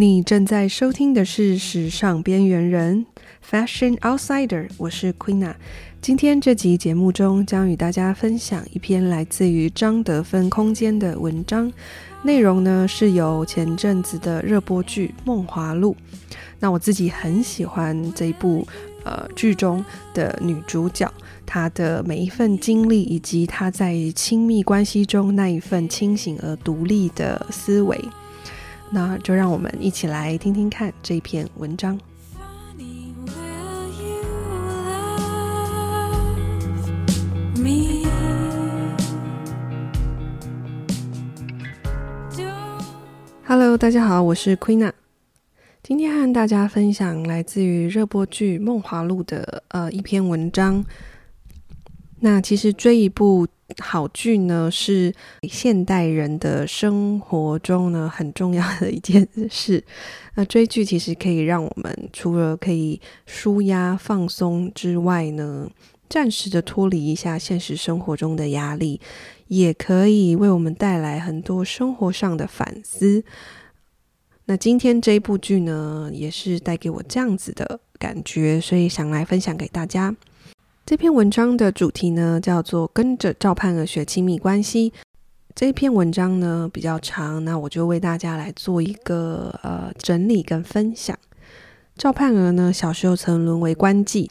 你正在收听的是《时尚边缘人》（Fashion Outsider），我是 Queena。今天这集节目中将与大家分享一篇来自于张德芬空间的文章，内容呢是由前阵子的热播剧《梦华录》。那我自己很喜欢这一部呃剧中的女主角，她的每一份经历，以及她在亲密关系中那一份清醒而独立的思维。那就让我们一起来听听看这篇文章。Hello，大家好，我是 Queena，今天和大家分享来自于热播剧《梦华录》的呃一篇文章。那其实追一部。好剧呢，是现代人的生活中呢很重要的一件事。那追剧其实可以让我们除了可以舒压放松之外呢，暂时的脱离一下现实生活中的压力，也可以为我们带来很多生活上的反思。那今天这部剧呢，也是带给我这样子的感觉，所以想来分享给大家。这篇文章的主题呢，叫做“跟着赵盼儿学亲密关系”。这篇文章呢比较长，那我就为大家来做一个呃整理跟分享。赵盼儿呢，小时候曾沦为官妓，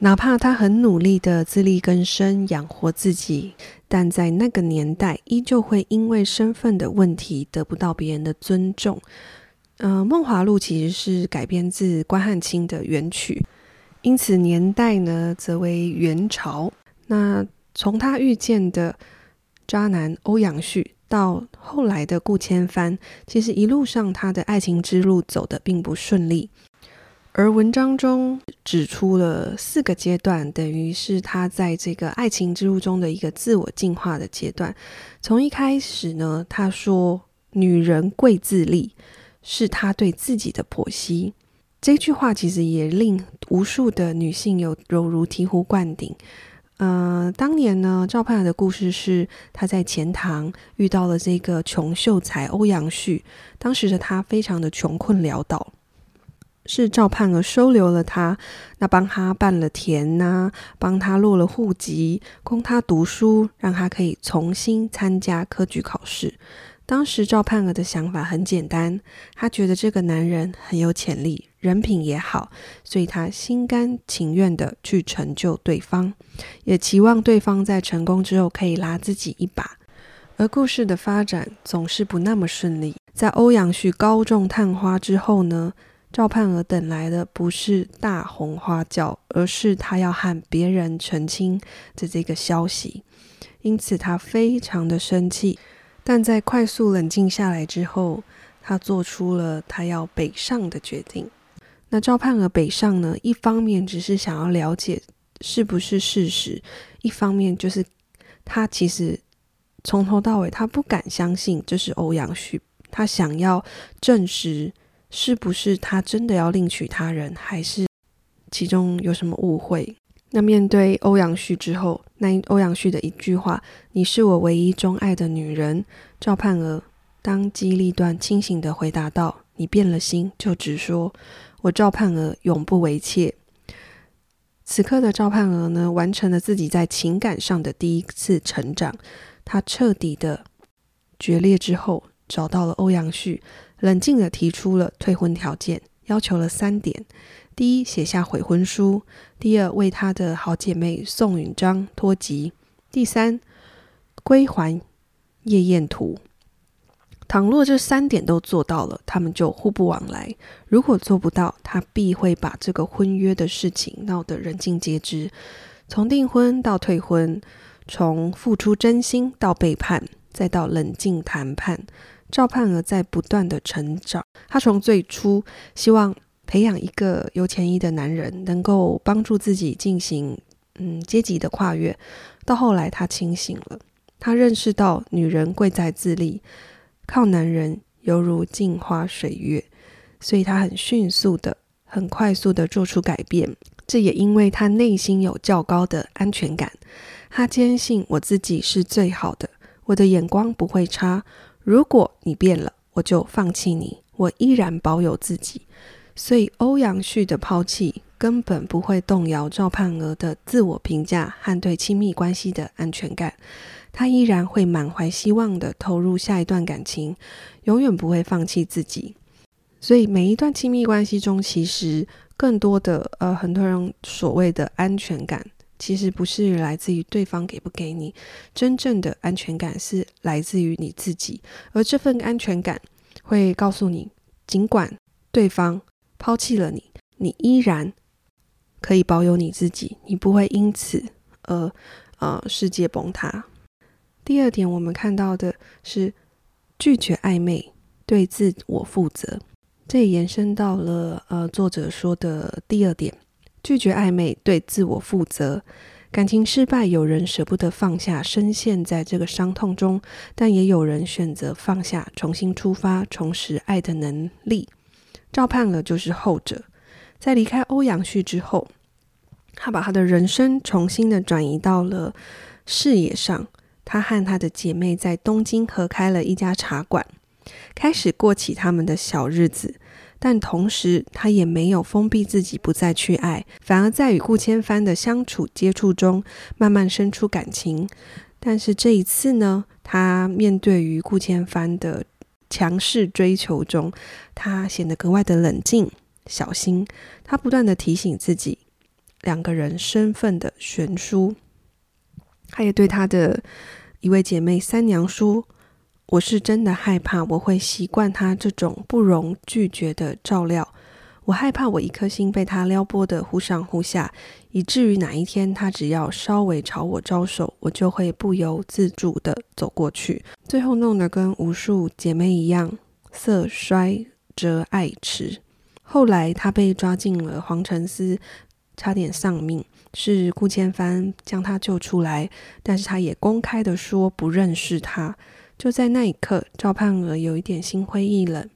哪怕她很努力的自力更生养活自己，但在那个年代，依旧会因为身份的问题得不到别人的尊重。嗯、呃，《梦华录》其实是改编自关汉卿的原曲。因此年代呢，则为元朝。那从他遇见的渣男欧阳旭，到后来的顾千帆，其实一路上他的爱情之路走得并不顺利。而文章中指出了四个阶段，等于是他在这个爱情之路中的一个自我进化的阶段。从一开始呢，他说“女人贵自立”，是他对自己的剖析。这句话其实也令无数的女性有犹如醍醐灌顶。呃，当年呢，赵盼儿的故事是她在钱塘遇到了这个穷秀才欧阳旭，当时的她非常的穷困潦倒，是赵盼儿收留了她，那帮她办了田呐、帮她落了户籍，供她读书，让她可以重新参加科举考试。当时赵盼儿的想法很简单，她觉得这个男人很有潜力。人品也好，所以他心甘情愿地去成就对方，也期望对方在成功之后可以拉自己一把。而故事的发展总是不那么顺利。在欧阳旭高中探花之后呢，赵盼儿等来的不是大红花轿，而是他要和别人成亲的这个消息。因此，他非常的生气。但在快速冷静下来之后，他做出了他要北上的决定。那赵盼儿北上呢，一方面只是想要了解是不是事实，一方面就是他其实从头到尾他不敢相信这是欧阳旭，他想要证实是不是他真的要另娶他人，还是其中有什么误会。那面对欧阳旭之后，那欧阳旭的一句话：“你是我唯一钟爱的女人。”赵盼儿当机立断、清醒地回答道：“你变了心，就直说。”我赵盼儿永不为妾。此刻的赵盼儿呢，完成了自己在情感上的第一次成长。她彻底的决裂之后，找到了欧阳旭，冷静的提出了退婚条件，要求了三点：第一，写下悔婚书；第二，为她的好姐妹宋允章脱籍；第三，归还夜宴图。倘若这三点都做到了，他们就互不往来；如果做不到，他必会把这个婚约的事情闹得人尽皆知。从订婚到退婚，从付出真心到背叛，再到冷静谈判，赵盼儿在不断的成长。她从最初希望培养一个有潜意的男人，能够帮助自己进行嗯阶级的跨越，到后来她清醒了，她认识到女人贵在自立。靠男人犹如镜花水月，所以他很迅速的、很快速的做出改变。这也因为他内心有较高的安全感，他坚信我自己是最好的，我的眼光不会差。如果你变了，我就放弃你，我依然保有自己。所以欧阳旭的抛弃根本不会动摇赵盼儿的自我评价和对亲密关系的安全感。他依然会满怀希望地投入下一段感情，永远不会放弃自己。所以每一段亲密关系中，其实更多的呃，很多人所谓的安全感，其实不是来自于对方给不给你，真正的安全感是来自于你自己。而这份安全感会告诉你，尽管对方抛弃了你，你依然可以保有你自己，你不会因此而呃世界崩塌。第二点，我们看到的是拒绝暧昧，对自我负责。这也延伸到了呃作者说的第二点：拒绝暧昧，对自我负责。感情失败，有人舍不得放下，深陷在这个伤痛中；但也有人选择放下，重新出发，重拾爱的能力。赵盼儿就是后者。在离开欧阳旭之后，他把他的人生重新的转移到了事业上。他和他的姐妹在东京合开了一家茶馆，开始过起他们的小日子。但同时，他也没有封闭自己，不再去爱，反而在与顾千帆的相处接触中，慢慢生出感情。但是这一次呢，他面对于顾千帆的强势追求中，他显得格外的冷静、小心。他不断的提醒自己，两个人身份的悬殊。他也对他的一位姐妹三娘说：“我是真的害怕，我会习惯他这种不容拒绝的照料。我害怕我一颗心被他撩拨得忽上忽下，以至于哪一天他只要稍微朝我招手，我就会不由自主地走过去，最后弄得跟无数姐妹一样，色衰则爱弛。后来他被抓进了黄城思，差点丧命。”是顾千帆将他救出来，但是他也公开的说不认识他。就在那一刻，赵盼儿有一点心灰意冷。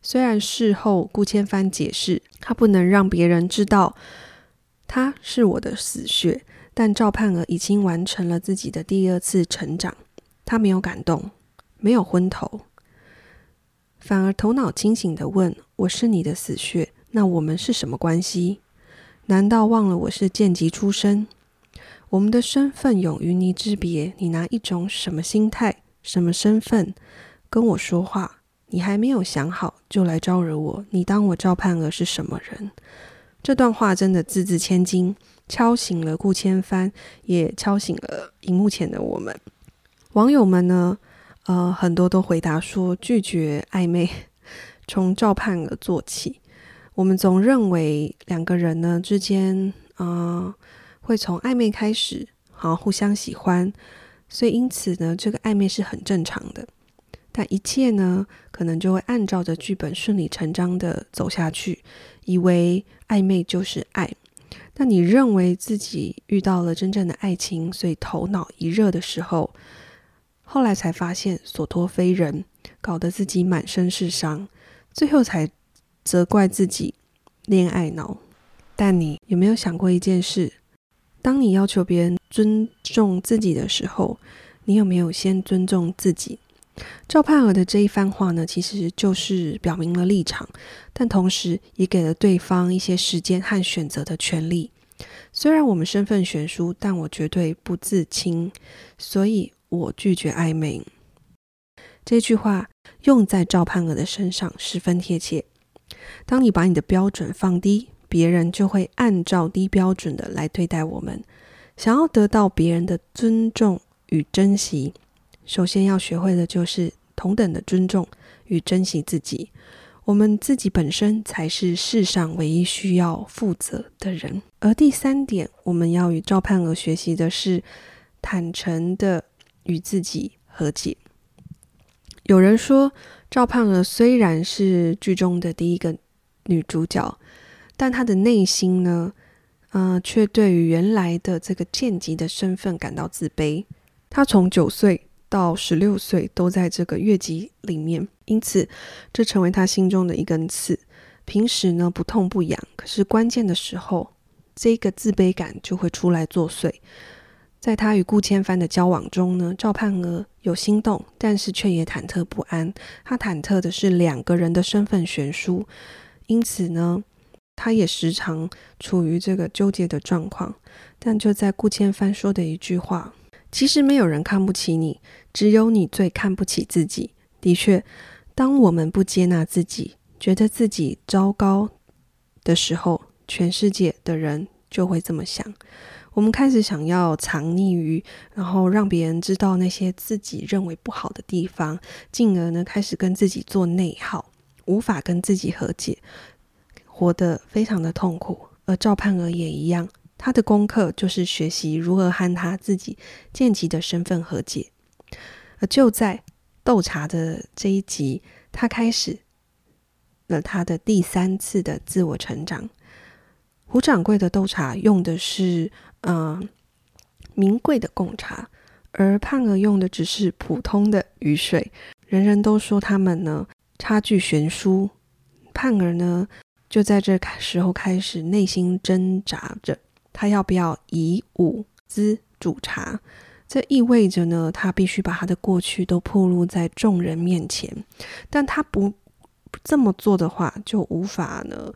虽然事后顾千帆解释，他不能让别人知道他是我的死穴，但赵盼儿已经完成了自己的第二次成长。他没有感动，没有昏头，反而头脑清醒的问：“我是你的死穴，那我们是什么关系？”难道忘了我是贱籍出身？我们的身份有与你之别。你拿一种什么心态、什么身份跟我说话？你还没有想好就来招惹我？你当我赵盼儿是什么人？这段话真的字字千金，敲醒了顾千帆，也敲醒了荧幕前的我们。网友们呢，呃，很多都回答说，拒绝暧昧，从赵盼儿做起。我们总认为两个人呢之间，啊、会从暧昧开始，好互相喜欢，所以因此呢，这个暧昧是很正常的。但一切呢，可能就会按照着剧本顺理成章的走下去，以为暧昧就是爱。但你认为自己遇到了真正的爱情，所以头脑一热的时候，后来才发现所托非人，搞得自己满身是伤，最后才。责怪自己恋爱脑，但你有没有想过一件事？当你要求别人尊重自己的时候，你有没有先尊重自己？赵盼儿的这一番话呢，其实就是表明了立场，但同时也给了对方一些时间和选择的权利。虽然我们身份悬殊，但我绝对不自轻，所以我拒绝暧昧。这句话用在赵盼儿的身上十分贴切。当你把你的标准放低，别人就会按照低标准的来对待我们。想要得到别人的尊重与珍惜，首先要学会的就是同等的尊重与珍惜自己。我们自己本身才是世上唯一需要负责的人。而第三点，我们要与赵盼儿学习的是坦诚的与自己和解。有人说，赵盼儿虽然是剧中的第一个女主角，但她的内心呢，嗯、却对于原来的这个贱籍的身份感到自卑。她从九岁到十六岁都在这个月籍里面，因此这成为她心中的一根刺。平时呢不痛不痒，可是关键的时候，这个自卑感就会出来作祟。在他与顾千帆的交往中呢，赵盼儿有心动，但是却也忐忑不安。他忐忑的是两个人的身份悬殊，因此呢，他也时常处于这个纠结的状况。但就在顾千帆说的一句话：“其实没有人看不起你，只有你最看不起自己。”的确，当我们不接纳自己，觉得自己糟糕的时候，全世界的人就会这么想。我们开始想要藏匿于，然后让别人知道那些自己认为不好的地方，进而呢开始跟自己做内耗，无法跟自己和解，活得非常的痛苦。而赵盼儿也一样，她的功课就是学习如何和她自己渐级的身份和解。而就在斗茶的这一集，她开始了她的第三次的自我成长。胡掌柜的斗茶用的是。嗯、名贵的贡茶，而胖儿用的只是普通的雨水。人人都说他们呢差距悬殊，胖儿呢就在这时候开始内心挣扎着，他要不要以武资煮茶？这意味着呢，他必须把他的过去都暴露在众人面前。但他不这么做的话，就无法呢。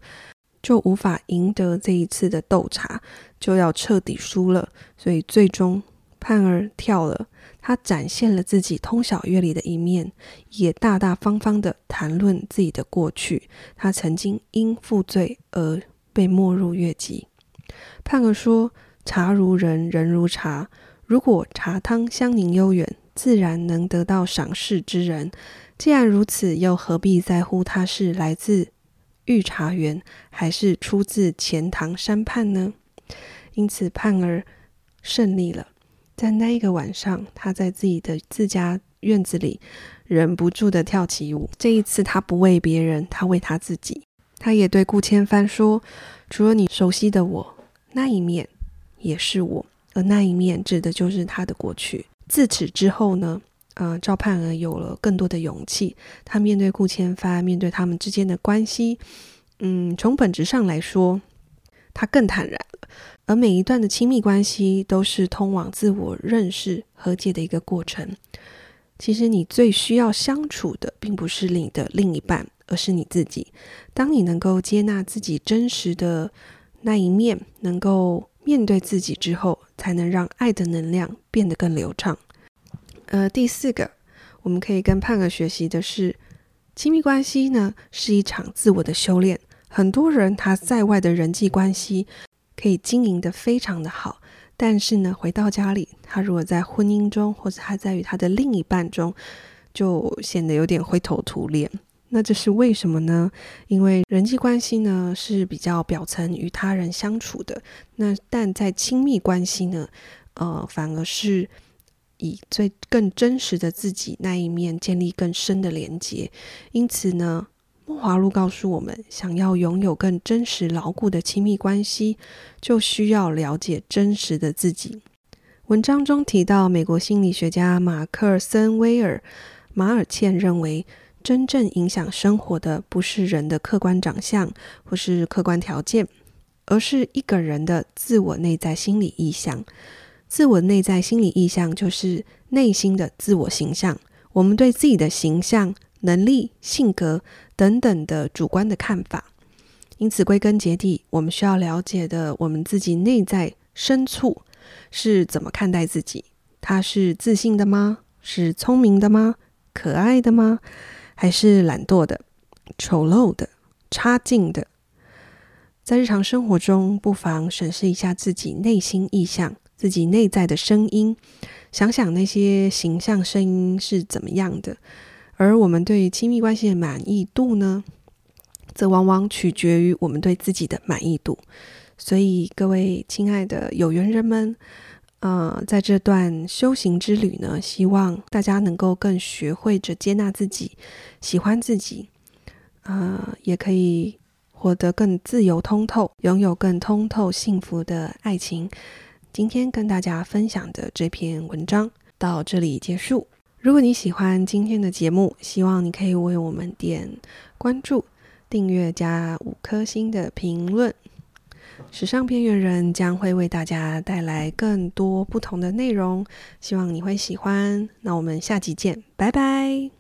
就无法赢得这一次的斗茶，就要彻底输了。所以最终盼儿跳了，他展现了自己通晓乐理的一面，也大大方方地谈论自己的过去。他曾经因负罪而被没入乐籍。盼儿说：“茶如人，人如茶。如果茶汤香凝悠远，自然能得到赏识之人。既然如此，又何必在乎他是来自？”御茶园还是出自钱塘山畔呢？因此盼儿胜利了。在那一个晚上，他在自己的自家院子里忍不住的跳起舞。这一次，他不为别人，他为他自己。他也对顾千帆说：“除了你熟悉的我，那一面也是我，而那一面指的就是他的过去。”自此之后呢？呃，赵盼儿有了更多的勇气，他面对顾千帆，面对他们之间的关系，嗯，从本质上来说，他更坦然了。而每一段的亲密关系都是通往自我认识、和解的一个过程。其实你最需要相处的，并不是你的另一半，而是你自己。当你能够接纳自己真实的那一面，能够面对自己之后，才能让爱的能量变得更流畅。呃，第四个，我们可以跟胖儿学习的是，亲密关系呢是一场自我的修炼。很多人他在外的人际关系可以经营得非常的好，但是呢，回到家里，他如果在婚姻中，或者他在与他的另一半中，就显得有点灰头土脸。那这是为什么呢？因为人际关系呢是比较表层与他人相处的，那但在亲密关系呢，呃，反而是。以最更真实的自己那一面建立更深的连接，因此呢，梦华录告诉我们，想要拥有更真实牢固的亲密关系，就需要了解真实的自己。文章中提到，美国心理学家马克森威尔马尔茜认为，真正影响生活的不是人的客观长相或是客观条件，而是一个人的自我内在心理意向。自我内在心理意向就是内心的自我形象，我们对自己的形象、能力、性格等等的主观的看法。因此，归根结底，我们需要了解的，我们自己内在深处是怎么看待自己？他是自信的吗？是聪明的吗？可爱的吗？还是懒惰的、丑陋的、差劲的？在日常生活中，不妨审视一下自己内心意向。自己内在的声音，想想那些形象声音是怎么样的，而我们对亲密关系的满意度呢，则往往取决于我们对自己的满意度。所以，各位亲爱的有缘人们，呃，在这段修行之旅呢，希望大家能够更学会着接纳自己，喜欢自己，呃，也可以活得更自由通透，拥有更通透幸福的爱情。今天跟大家分享的这篇文章到这里结束。如果你喜欢今天的节目，希望你可以为我们点关注、订阅加五颗星的评论。时尚边缘人将会为大家带来更多不同的内容，希望你会喜欢。那我们下集见，拜拜。